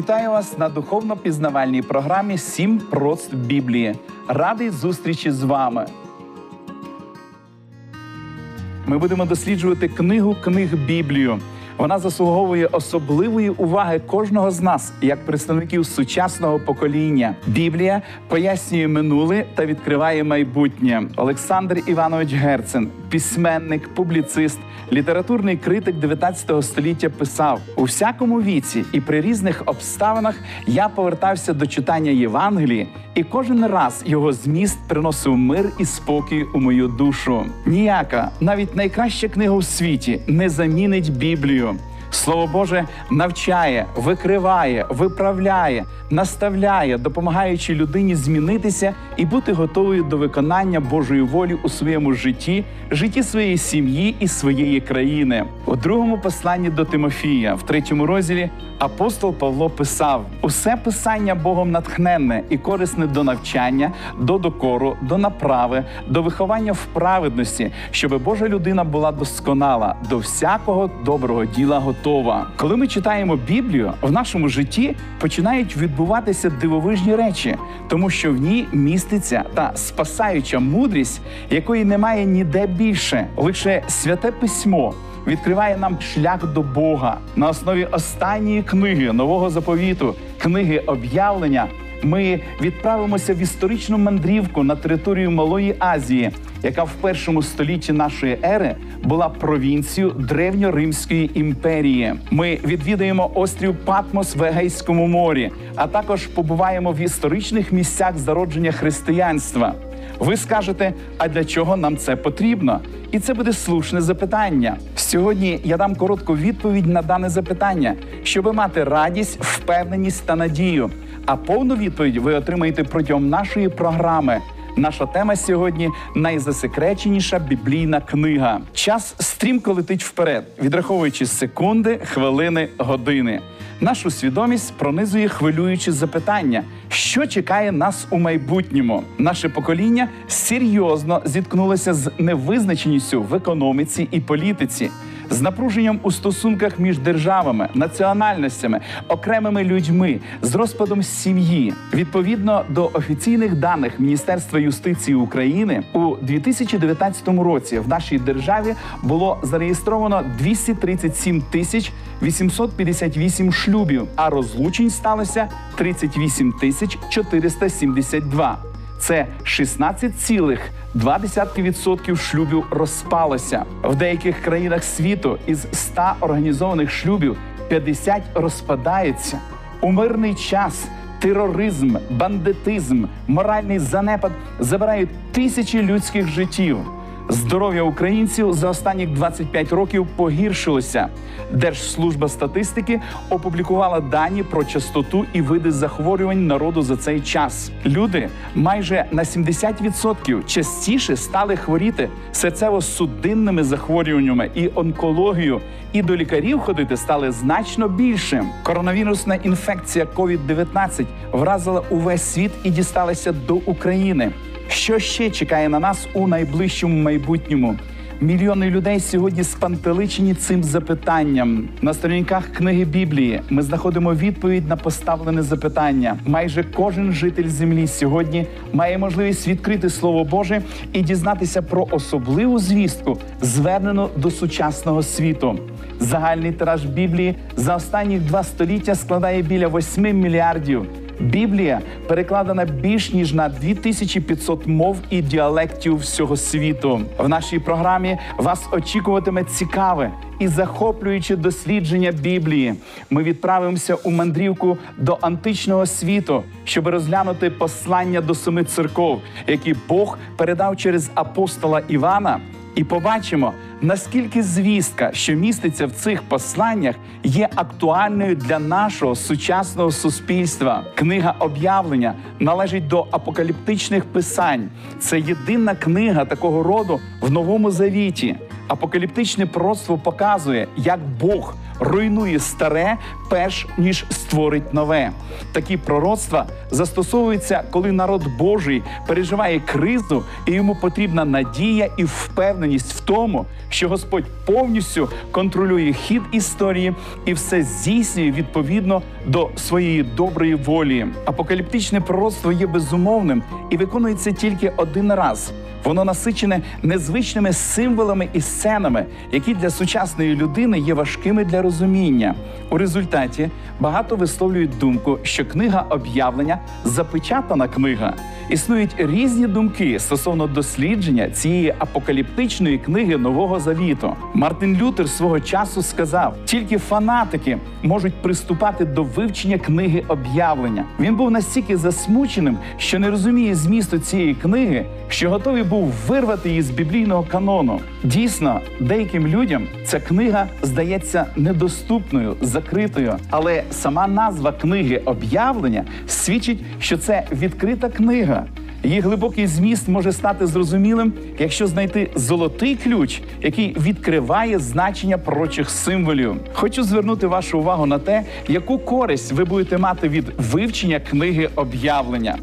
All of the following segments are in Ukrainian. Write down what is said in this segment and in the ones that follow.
Вітаю вас на духовно-пізнавальній програмі Сім прост Біблії. Радий зустрічі з вами. Ми будемо досліджувати книгу книг Біблію. Вона заслуговує особливої уваги кожного з нас, як представників сучасного покоління. Біблія пояснює минуле та відкриває майбутнє. Олександр Іванович Герцен, письменник, публіцист, літературний критик 19 століття, писав: у всякому віці і при різних обставинах я повертався до читання Євангелії, і кожен раз його зміст приносив мир і спокій у мою душу. Ніяка, навіть найкраща книга у світі не замінить Біблію. Слово Боже навчає, викриває, виправляє, наставляє, допомагаючи людині змінитися і бути готовою до виконання Божої волі у своєму житті, житті своєї сім'ї і своєї країни. У другому посланні до Тимофія, в третьому розділі, апостол Павло писав: усе писання Богом натхненне і корисне до навчання, до докору, до направи, до виховання в праведності, щоб Божа людина була досконала, до всякого доброго діла готова. Коли ми читаємо Біблію, в нашому житті починають відбуватися дивовижні речі, тому що в ній міститься та спасаюча мудрість, якої немає ніде більше, лише святе письмо. Відкриває нам шлях до Бога на основі останньої книги нового заповіту, книги об'явлення. Ми відправимося в історичну мандрівку на територію Малої Азії, яка в першому столітті нашої ери була провінцією древньоримської імперії. Ми відвідаємо острів Патмос в Егейському морі, а також побуваємо в історичних місцях зародження християнства. Ви скажете, а для чого нам це потрібно? І це буде слушне запитання. Сьогодні я дам коротку відповідь на дане запитання, щоб мати радість, впевненість та надію. А повну відповідь ви отримаєте протягом нашої програми. Наша тема сьогодні найзасекреченіша біблійна книга. Час стрімко летить вперед, відраховуючи секунди, хвилини, години. Нашу свідомість пронизує хвилюючі запитання, що чекає нас у майбутньому. Наше покоління серйозно зіткнулося з невизначеністю в економіці і політиці, з напруженням у стосунках між державами, національностями, окремими людьми, з розпадом сім'ї. Відповідно до офіційних даних Міністерства юстиції України у 2019 році в нашій державі було зареєстровано 237 тисяч 858 шлюбів, а розлучень сталося 38 тисяч 472. Це 16,2% шлюбів розпалося в деяких країнах світу. Із 100 організованих шлюбів 50 розпадається. у мирний час. Тероризм, бандитизм, моральний занепад забирають тисячі людських життів. Здоров'я українців за останні 25 років погіршилося. Держслужба статистики опублікувала дані про частоту і види захворювань народу за цей час. Люди майже на 70% частіше стали хворіти серцево-судинними захворюваннями і онкологію, і до лікарів ходити стали значно більше. Коронавірусна інфекція COVID-19 вразила увесь світ і дісталася до України. Що ще чекає на нас у найближчому майбутньому? Мільйони людей сьогодні спантеличені цим запитанням. На сторінках книги Біблії ми знаходимо відповідь на поставлене запитання. Майже кожен житель землі сьогодні має можливість відкрити слово Боже і дізнатися про особливу звістку, звернену до сучасного світу. Загальний тираж Біблії за останні два століття складає біля 8 мільярдів. Біблія перекладена більш ніж на 2500 мов і діалектів всього світу. В нашій програмі вас очікуватиме цікаве і захоплююче дослідження Біблії. Ми відправимося у мандрівку до античного світу, щоб розглянути послання до семи церков, які Бог передав через апостола Івана. І побачимо, наскільки звістка, що міститься в цих посланнях, є актуальною для нашого сучасного суспільства. Книга об'явлення належить до апокаліптичних писань. Це єдина книга такого роду в новому завіті. Апокаліптичне пророцтво показує, як Бог руйнує старе перш ніж створить нове. Такі пророцтва застосовуються, коли народ Божий переживає кризу, і йому потрібна надія і впевненість в тому, що Господь повністю контролює хід історії і все здійснює відповідно до своєї доброї волі. Апокаліптичне пророцтво є безумовним і виконується тільки один раз. Воно насичене незвичними символами і сценами, які для сучасної людини є важкими для розуміння. У результаті багато висловлюють думку, що книга об'явлення запечатана книга. Існують різні думки стосовно дослідження цієї апокаліптичної книги Нового Завіту. Мартин Лютер свого часу сказав: тільки фанатики можуть приступати до вивчення книги об'явлення. Він був настільки засмученим, що не розуміє змісту цієї книги, що готовий був вирвати її з біблійного канону. Дійсно, деяким людям ця книга здається недоступною, закритою, але сама назва книги об'явлення свідчить, що це відкрита книга. Її глибокий зміст може стати зрозумілим, якщо знайти золотий ключ, який відкриває значення пророчих символів. Хочу звернути вашу увагу на те, яку користь ви будете мати від вивчення книги об'явлення.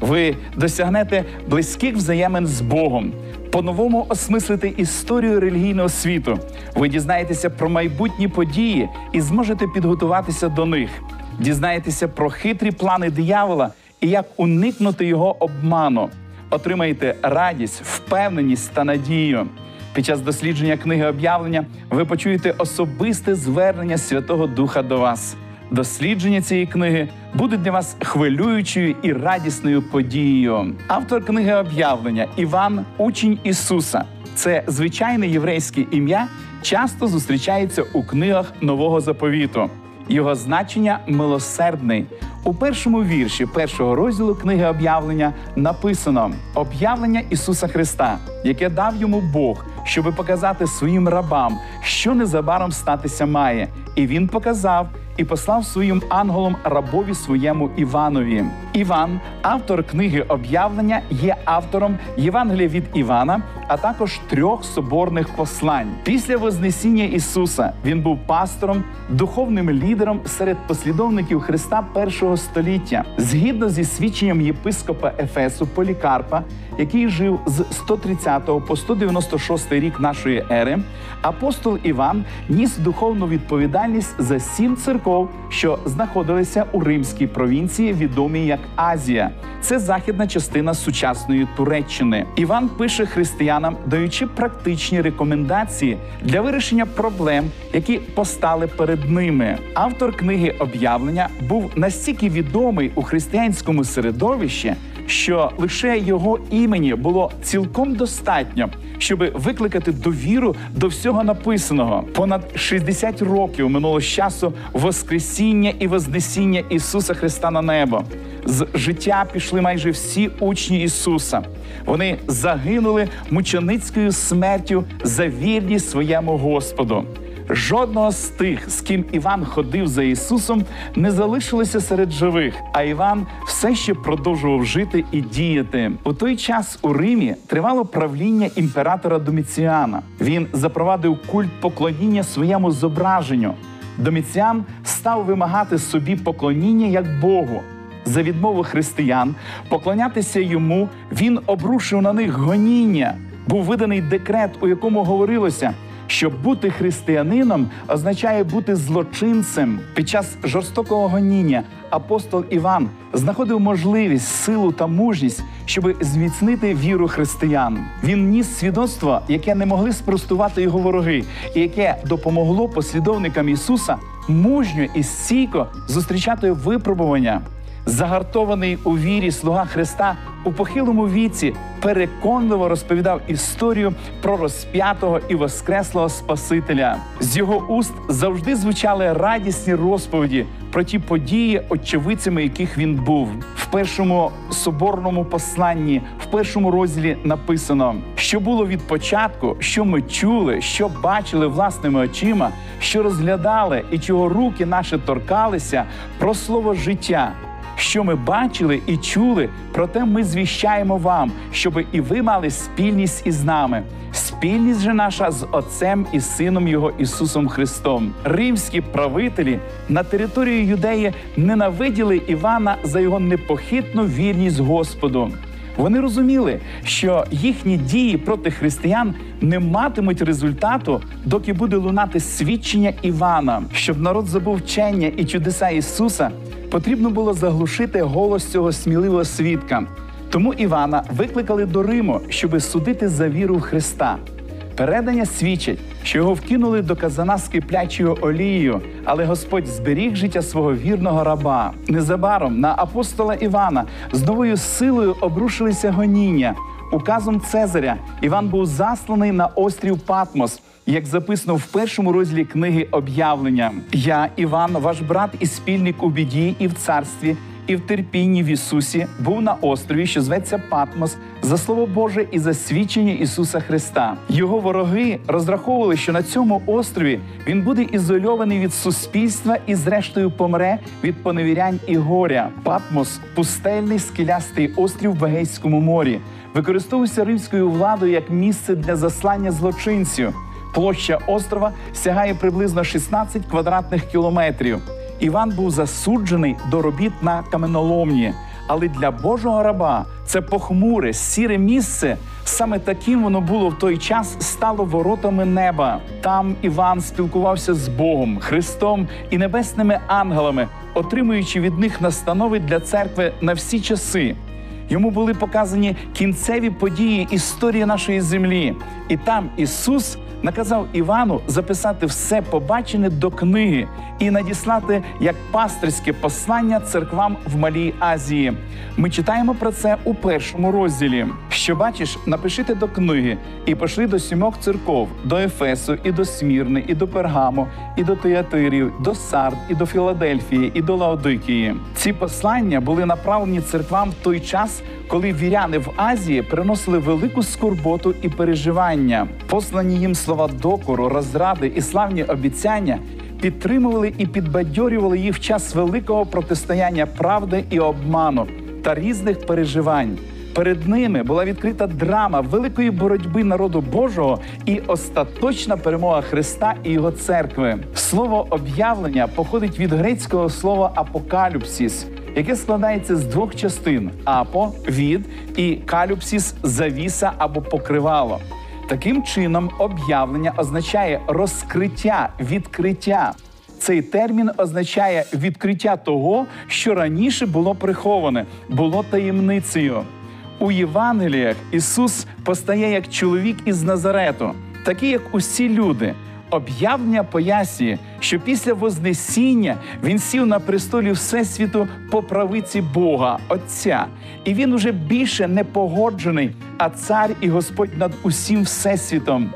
Ви досягнете близьких взаємин з Богом, по-новому осмислите історію релігійного світу. Ви дізнаєтеся про майбутні події і зможете підготуватися до них. Дізнаєтеся про хитрі плани диявола і як уникнути його обману. Отримаєте радість, впевненість та надію. Під час дослідження книги об'явлення ви почуєте особисте звернення Святого Духа до вас. Дослідження цієї книги буде для вас хвилюючою і радісною подією. Автор книги об'явлення Іван, учень Ісуса. Це звичайне єврейське ім'я, часто зустрічається у книгах Нового заповіту. Його значення милосердний. У першому вірші першого розділу книги об'явлення написано об'явлення Ісуса Христа, яке дав йому Бог, щоби показати своїм рабам, що незабаром статися має. І він показав і послав своїм ангелом рабові своєму Іванові. Іван, автор книги об'явлення, є автором Євангелія від Івана, а також трьох соборних послань. Після Вознесіння Ісуса він був пастором, духовним лідером серед послідовників Христа першого століття, згідно зі свідченням єпископа Ефесу Полікарпа, який жив з 130 по 196 рік нашої ери. Апостол Іван ніс духовну відповідальність за сім церков, що знаходилися у римській провінції, відомій як Азія. Це західна частина сучасної Туреччини. Іван пише християнам, даючи практичні рекомендації для вирішення проблем, які постали перед ними. Автор книги об'явлення був настільки відомий у християнському середовищі, що лише його імені було цілком достатньо, щоб викликати довіру до всього написаного. Понад 60 років минуло з часу Воскресіння і Вознесіння Ісуса Христа на небо. З життя пішли майже всі учні Ісуса. Вони загинули мученицькою смертю за вірність своєму Господу. Жодного з тих, з ким Іван ходив за Ісусом, не залишилося серед живих. А Іван все ще продовжував жити і діяти. У той час у Римі тривало правління імператора Доміціана. Він запровадив культ поклоніння своєму зображенню. Доміціан став вимагати собі поклоніння як Богу. За відмову християн поклонятися йому він обрушив на них гоніння. Був виданий декрет, у якому говорилося, що бути християнином означає бути злочинцем. Під час жорстокого гоніння апостол Іван знаходив можливість, силу та мужність, щоб зміцнити віру християн. Він ніс свідоцтво, яке не могли спростувати його вороги, і яке допомогло послідовникам Ісуса мужньо і стійко зустрічати випробування. Загартований у вірі слуга Христа у похилому віці переконливо розповідав історію про розп'ятого і воскреслого Спасителя. З його уст завжди звучали радісні розповіді про ті події, очевидцями яких він був. В першому соборному посланні, в першому розділі написано, що було від початку, що ми чули, що бачили власними очима, що розглядали і чого руки наші торкалися про слово життя що ми бачили і чули, проте ми звіщаємо вам, щоб і ви мали спільність із нами. Спільність же наша з Отцем і Сином Його Ісусом Христом. Римські правителі на території Юдеї ненавиділи Івана за його непохитну вірність Господу. Вони розуміли, що їхні дії проти християн не матимуть результату, доки буде лунати свідчення Івана, щоб народ забув вчення і чудеса Ісуса. Потрібно було заглушити голос цього сміливого свідка. Тому Івана викликали до Риму, щоби судити за віру в Христа. Передання свідчать, що його вкинули до казана з киплячою олією, але Господь зберіг життя свого вірного раба. Незабаром на апостола Івана з новою силою обрушилися гоніння. Указом Цезаря Іван був засланий на острів Патмос. Як записано в першому розділі книги об'явлення, я, Іван, ваш брат і спільник у біді і в царстві, і в терпінні в Ісусі був на острові, що зветься Патмос, за слово Боже і за свідчення Ісуса Христа. Його вороги розраховували, що на цьому острові він буде ізольований від суспільства і, зрештою, помре від поневірянь і горя. Патмос пустельний скелястий острів в Егейському морі, використовувався римською владою як місце для заслання злочинців. Площа острова сягає приблизно 16 квадратних кілометрів. Іван був засуджений до робіт на каменоломні. Але для Божого раба це похмуре, сіре місце. Саме таким воно було в той час, стало воротами неба. Там Іван спілкувався з Богом, Христом і небесними ангелами, отримуючи від них настанови для церкви на всі часи. Йому були показані кінцеві події історії нашої землі, і там Ісус наказав Івану записати все побачене до книги і надіслати як пастирське послання церквам в Малій Азії. Ми читаємо про це у першому розділі. Що бачиш, напишите до книги і пошли до сімох церков, до Ефесу, і до Смірни, і до Пергаму, і до Театирів, до Сард, і до Філадельфії, і до Лаодикії. Ці послання були направлені церквам в той час, коли віряни в Азії приносили велику скорботу і переживання. Послані їм слова докору, розради і славні обіцяння підтримували і підбадьорювали їх в час великого протистояння правди і обману та різних переживань. Перед ними була відкрита драма великої боротьби народу Божого і остаточна перемога Христа і його церкви. Слово об'явлення походить від грецького слова апокалюпсіс, яке складається з двох частин: апо від і калюпсіс завіса або покривало. Таким чином, об'явлення означає розкриття, відкриття. Цей термін означає відкриття того, що раніше було приховане, було таємницею. У Євангеліях Ісус постає як чоловік із Назарету, такий, як усі люди. Об'явлення пояснює, що після Вознесіння він сів на престолі Всесвіту по правиці Бога, Отця, і він уже більше не погоджений, а цар і Господь над усім всесвітом.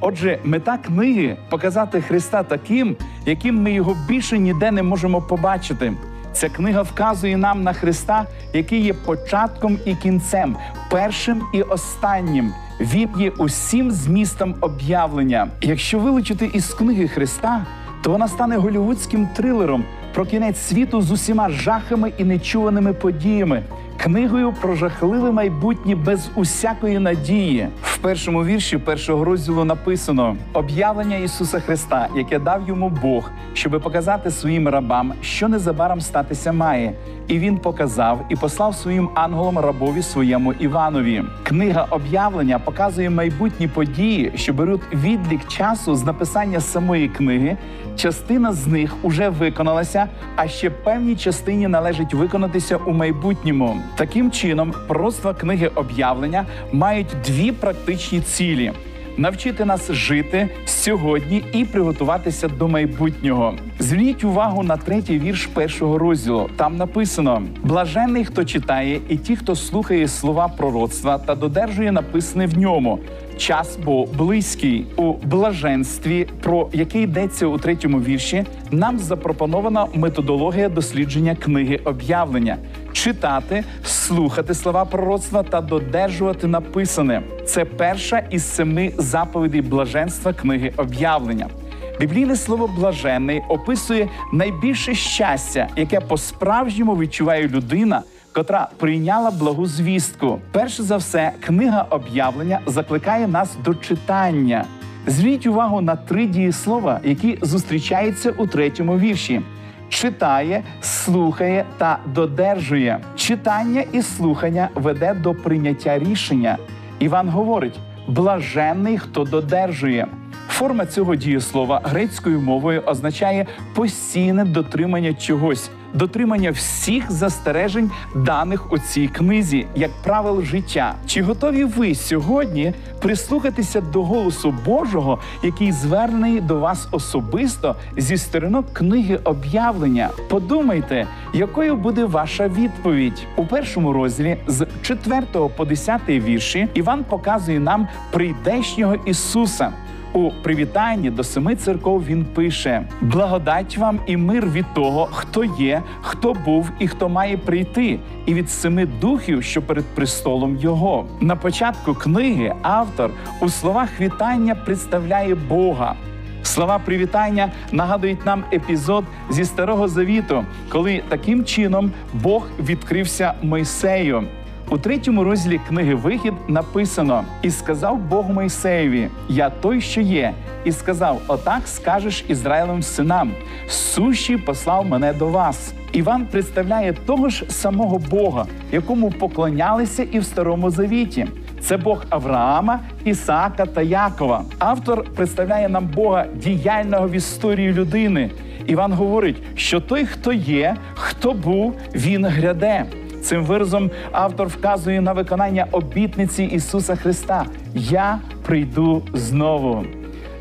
Отже, мета книги показати Христа таким, яким ми його більше ніде не можемо побачити. Ця книга вказує нам на Христа, який є початком і кінцем, першим і останнім. Він є усім змістом об'явлення. Якщо вилучити із книги Христа, то вона стане голівудським трилером про кінець світу з усіма жахами і нечуваними подіями, книгою про жахливе майбутнє без усякої надії. В першому вірші першого розділу написано об'явлення Ісуса Христа, яке дав йому Бог, щоби показати своїм рабам, що незабаром статися має. І він показав і послав своїм ангелам рабові своєму Іванові. Книга об'явлення показує майбутні події, що беруть відлік часу з написання самої книги. Частина з них уже виконалася, а ще певній частині належить виконатися у майбутньому. Таким чином, пророцтва книги об'явлення мають дві практичні цілі. Навчити нас жити сьогодні і приготуватися до майбутнього. Зверніть увагу на третій вірш першого розділу. Там написано: блаженний, хто читає, і ті, хто слухає слова пророцтва та додержує написане в ньому. Час бо близький у блаженстві, про яке йдеться у третьому вірші, нам запропонована методологія дослідження книги об'явлення. Читати, слухати слова пророцтва та додержувати написане. Це перша із семи заповідей блаженства книги об'явлення. Біблійне слово блаженний описує найбільше щастя, яке по-справжньому відчуває людина, котра прийняла благу звістку. Перше за все, книга об'явлення закликає нас до читання. Зверніть увагу на три дієслова, які зустрічаються у третьому вірші. Читає, слухає та додержує. Читання і слухання веде до прийняття рішення. Іван говорить: блаженний, хто додержує. Форма цього дієслова грецькою мовою означає постійне дотримання чогось, дотримання всіх застережень, даних у цій книзі, як правил життя. Чи готові ви сьогодні прислухатися до голосу Божого, який звернений до вас особисто зі сторінок книги об'явлення? Подумайте, якою буде ваша відповідь у першому розділі з 4 по 10 вірші. Іван показує нам прийдешнього Ісуса. У привітанні до семи церков він пише: благодать вам і мир від того, хто є, хто був і хто має прийти, і від семи духів, що перед престолом його. На початку книги автор у словах вітання представляє Бога. Слова привітання нагадують нам епізод зі старого завіту, коли таким чином Бог відкрився Мойсею. У третьому розділі книги Вихід написано: І сказав Бог Мойсеєві: Я той, що є, і сказав: Отак скажеш Ізраїлем синам: сущий послав мене до вас. Іван представляє того ж самого Бога, якому поклонялися і в старому завіті. Це Бог Авраама, Ісаака та Якова. Автор представляє нам Бога діяльного в історії людини. Іван говорить, що той, хто є, хто був, він гряде. Цим виразом автор вказує на виконання обітниці Ісуса Христа: Я прийду знову.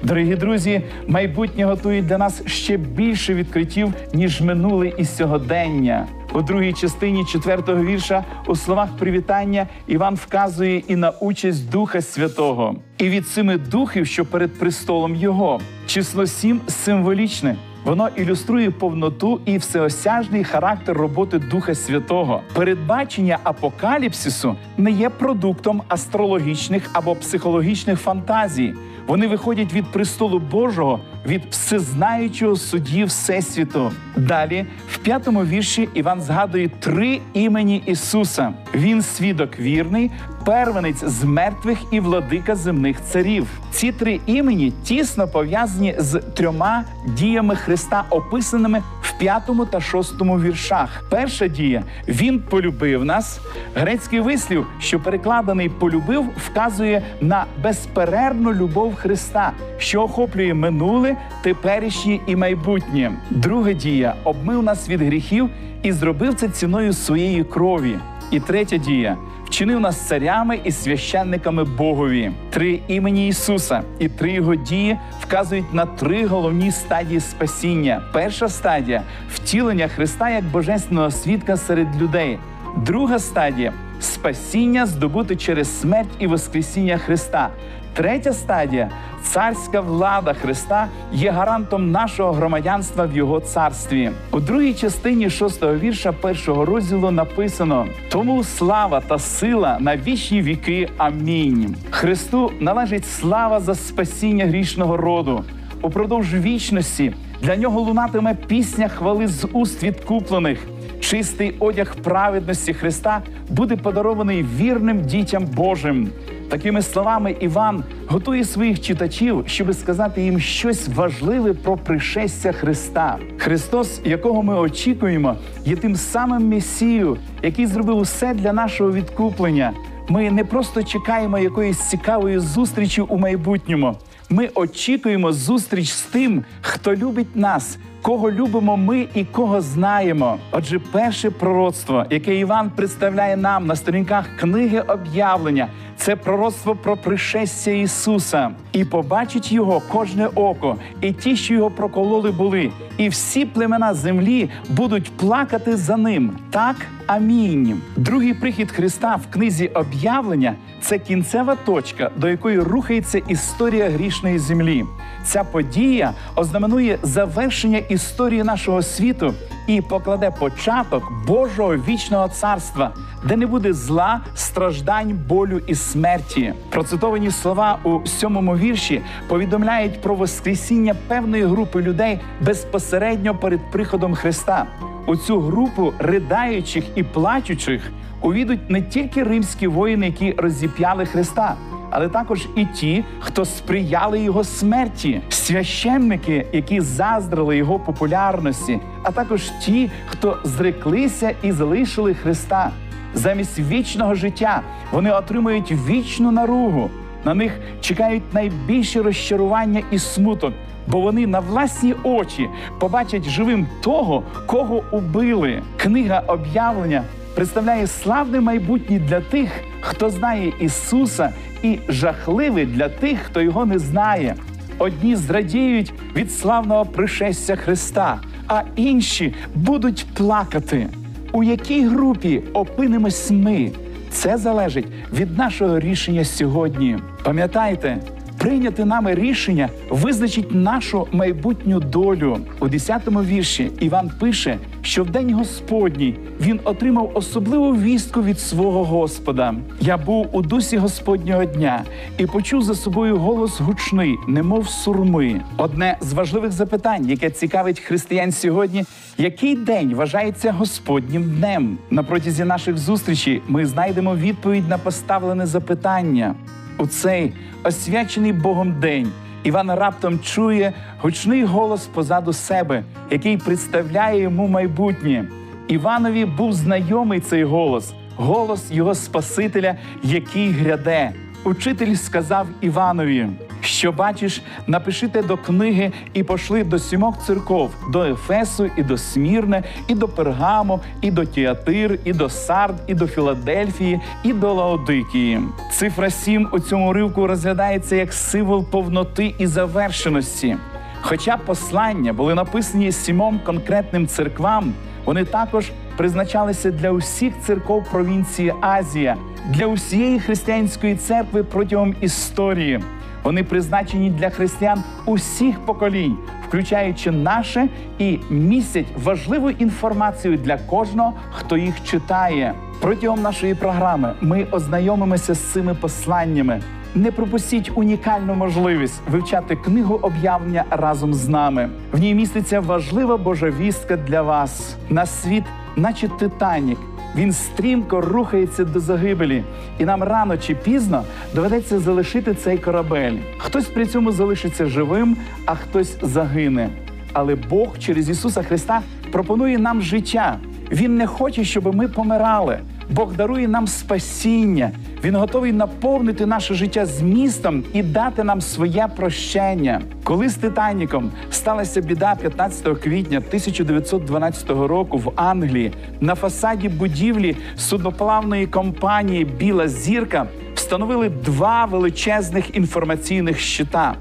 Дорогі друзі, майбутнє готує для нас ще більше відкриттів, ніж минуле і сьогодення. У другій частині четвертого вірша у словах привітання Іван вказує і на участь Духа Святого, і від семи духів, що перед престолом Його. Число сім символічне. Воно ілюструє повноту і всеосяжний характер роботи Духа Святого. Передбачення апокаліпсису не є продуктом астрологічних або психологічних фантазій. Вони виходять від престолу Божого, від всезнаючого судді Всесвіту. Далі, п'ятому вірші, Іван згадує три імені Ісуса. Він свідок вірний, первенець з мертвих і владика земних царів. Ці три імені тісно пов'язані з трьома діями Христа, описаними п'ятому та шостому віршах. Перша дія він полюбив нас. Грецький вислів, що перекладений полюбив, вказує на безперервну любов Христа, що охоплює минуле, теперішнє і майбутнє. Друга дія обмив нас від гріхів і зробив це ціною своєї крові. І третя дія вчинив нас царями і священниками Богові. Три імені Ісуса і три його дії вказують на три головні стадії спасіння. Перша стадія втілення Христа як божественного свідка серед людей. Друга стадія спасіння здобути через смерть і Воскресіння Христа. Третя стадія царська влада Христа є гарантом нашого громадянства в Його царстві. У другій частині шостого вірша першого розділу написано: тому слава та сила на вічні віки. Амінь. Христу належить слава за спасіння грішного роду. Упродовж вічності для нього лунатиме пісня хвали з уст відкуплених. Чистий одяг праведності Христа буде подарований вірним дітям Божим. Такими словами Іван готує своїх читачів, щоб сказати їм щось важливе про пришестя Христа. Христос, якого ми очікуємо, є тим самим Месією, який зробив усе для нашого відкуплення. Ми не просто чекаємо якоїсь цікавої зустрічі у майбутньому. Ми очікуємо зустріч з тим, хто любить нас, кого любимо ми і кого знаємо. Отже, перше пророцтво, яке Іван представляє нам на сторінках книги об'явлення, це пророцтво про пришестя Ісуса, і побачить його кожне око, і ті, що його прокололи, були, і всі племена землі будуть плакати за ним. Так, амінь. Другий прихід Христа в книзі об'явлення це кінцева точка, до якої рухається історія грішної землі. Ця подія ознаменує завершення історії нашого світу і покладе початок Божого вічного царства, де не буде зла, страждань, болю і смерті. Процитовані слова у сьомому вірші повідомляють про воскресіння певної групи людей безпосередньо перед приходом Христа. У цю групу ридаючих і плачучих увійдуть не тільки римські воїни, які розіп'яли Христа але також і ті, хто сприяли його смерті, священники, які заздрили його популярності, а також ті, хто зреклися і залишили Христа. Замість вічного життя вони отримують вічну наругу. На них чекають найбільші розчарування і смуток, бо вони на власні очі побачать живим того, кого убили. Книга об'явлення представляє славне майбутнє для тих, хто знає Ісуса, і жахливе для тих, хто його не знає. Одні зрадіють від славного пришестя Христа, а інші будуть плакати. У якій групі опинимось ми? Це залежить від нашого рішення сьогодні. Пам'ятайте, Прийняти нами рішення визначить нашу майбутню долю. У 10-му вірші Іван пише, що в день Господній він отримав особливу вістку від свого Господа. Я був у дусі Господнього дня і почув за собою голос гучний, немов сурми. Одне з важливих запитань, яке цікавить християн сьогодні, який день вважається Господнім днем. На протязі наших зустрічей ми знайдемо відповідь на поставлене запитання у цей освячений Богом день. Іван раптом чує гучний голос позаду себе, який представляє йому майбутнє. Іванові був знайомий цей голос, голос його Спасителя, який гряде. Учитель сказав Іванові: що бачиш, напишите до книги і пошли до сімох церков: до Ефесу, і до Смірне, і до Пергамо, і до Тіатир, і до Сард, і до Філадельфії, і до Лаодикії. Цифра сім у цьому ривку розглядається як символ повноти і завершеності. Хоча послання були написані сімом конкретним церквам, вони також призначалися для усіх церков провінції Азія, для усієї християнської церкви протягом історії. Вони призначені для християн усіх поколінь, включаючи наше, і містять важливу інформацію для кожного, хто їх читає. Протягом нашої програми ми ознайомимося з цими посланнями. Не пропустіть унікальну можливість вивчати книгу об'явлення разом з нами. В ній міститься важлива Божа вістка для вас на світ, наче Титанік. Він стрімко рухається до загибелі, і нам рано чи пізно доведеться залишити цей корабель. Хтось при цьому залишиться живим, а хтось загине. Але Бог через Ісуса Христа пропонує нам життя. Він не хоче, щоб ми помирали. Бог дарує нам спасіння. Він готовий наповнити наше життя змістом і дати нам своє прощення. Коли з Титаніком сталася біда 15 квітня 1912 року в Англії на фасаді будівлі судноплавної компанії Біла зірка встановили два величезних інформаційних щита.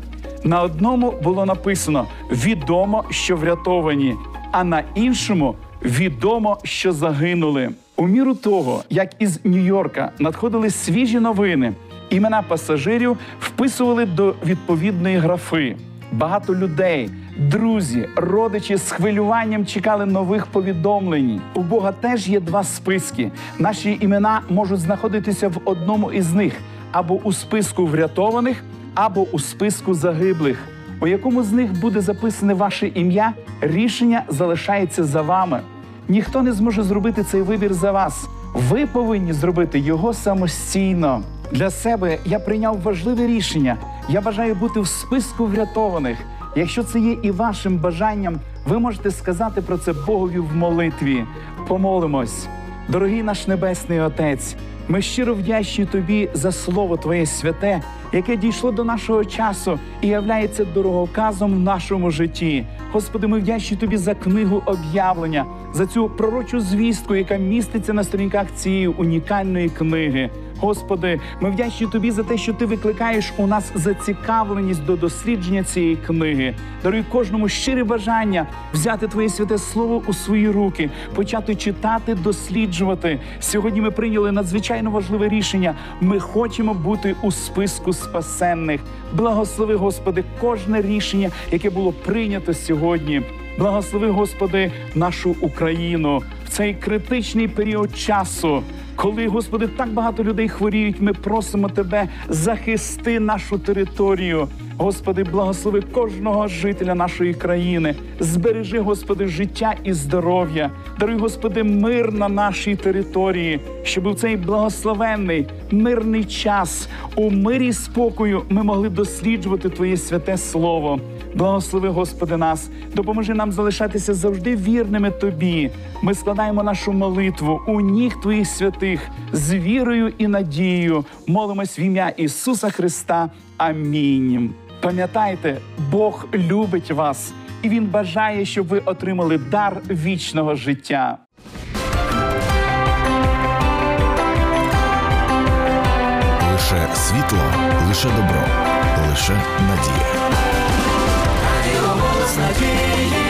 На одному було написано Відомо, що врятовані, а на іншому відомо, що загинули. У міру того, як із Нью-Йорка надходили свіжі новини, імена пасажирів вписували до відповідної графи. Багато людей, друзі, родичі з хвилюванням чекали нових повідомлень. У Бога теж є два списки. Наші імена можуть знаходитися в одному із них або у списку врятованих, або у списку загиблих. У якому з них буде записане ваше ім'я, рішення залишається за вами. Ніхто не зможе зробити цей вибір за вас. Ви повинні зробити його самостійно. Для себе я прийняв важливе рішення. Я бажаю бути в списку врятованих. Якщо це є і вашим бажанням, ви можете сказати про це Богові в молитві. Помолимось, дорогий наш небесний Отець. Ми щиро вдячні тобі за слово Твоє святе, яке дійшло до нашого часу і являється дороговказом в нашому житті. Господи, ми вдячні тобі за книгу об'явлення, за цю пророчу звістку, яка міститься на сторінках цієї унікальної книги. Господи, ми вдячні тобі за те, що ти викликаєш у нас зацікавленість до дослідження цієї книги. Даруй кожному щире бажання взяти Твоє святе слово у свої руки, почати читати, досліджувати. Сьогодні ми прийняли надзвичайно важливе рішення. Ми хочемо бути у списку спасенних. Благослови, Господи, кожне рішення, яке було прийнято сьогодні. Благослови, Господи, нашу Україну цей критичний період часу. Коли, Господи, так багато людей хворіють, ми просимо Тебе захисти нашу територію. Господи, благослови кожного жителя нашої країни. Збережи, Господи, життя і здоров'я. Даруй, Господи, мир на нашій території, щоб у цей благословенний мирний час у мирі спокою ми могли досліджувати Твоє святе Слово. Благослови, Господи, нас, допоможи нам залишатися завжди вірними Тобі. Ми складаємо нашу молитву у ніг Твоїх святих з вірою і надією. Молимось в ім'я Ісуса Христа. Амінь. Пам'ятайте, Бог любить вас, і Він бажає, щоб ви отримали дар вічного життя. Лише світло, лише добро, лише надія. Що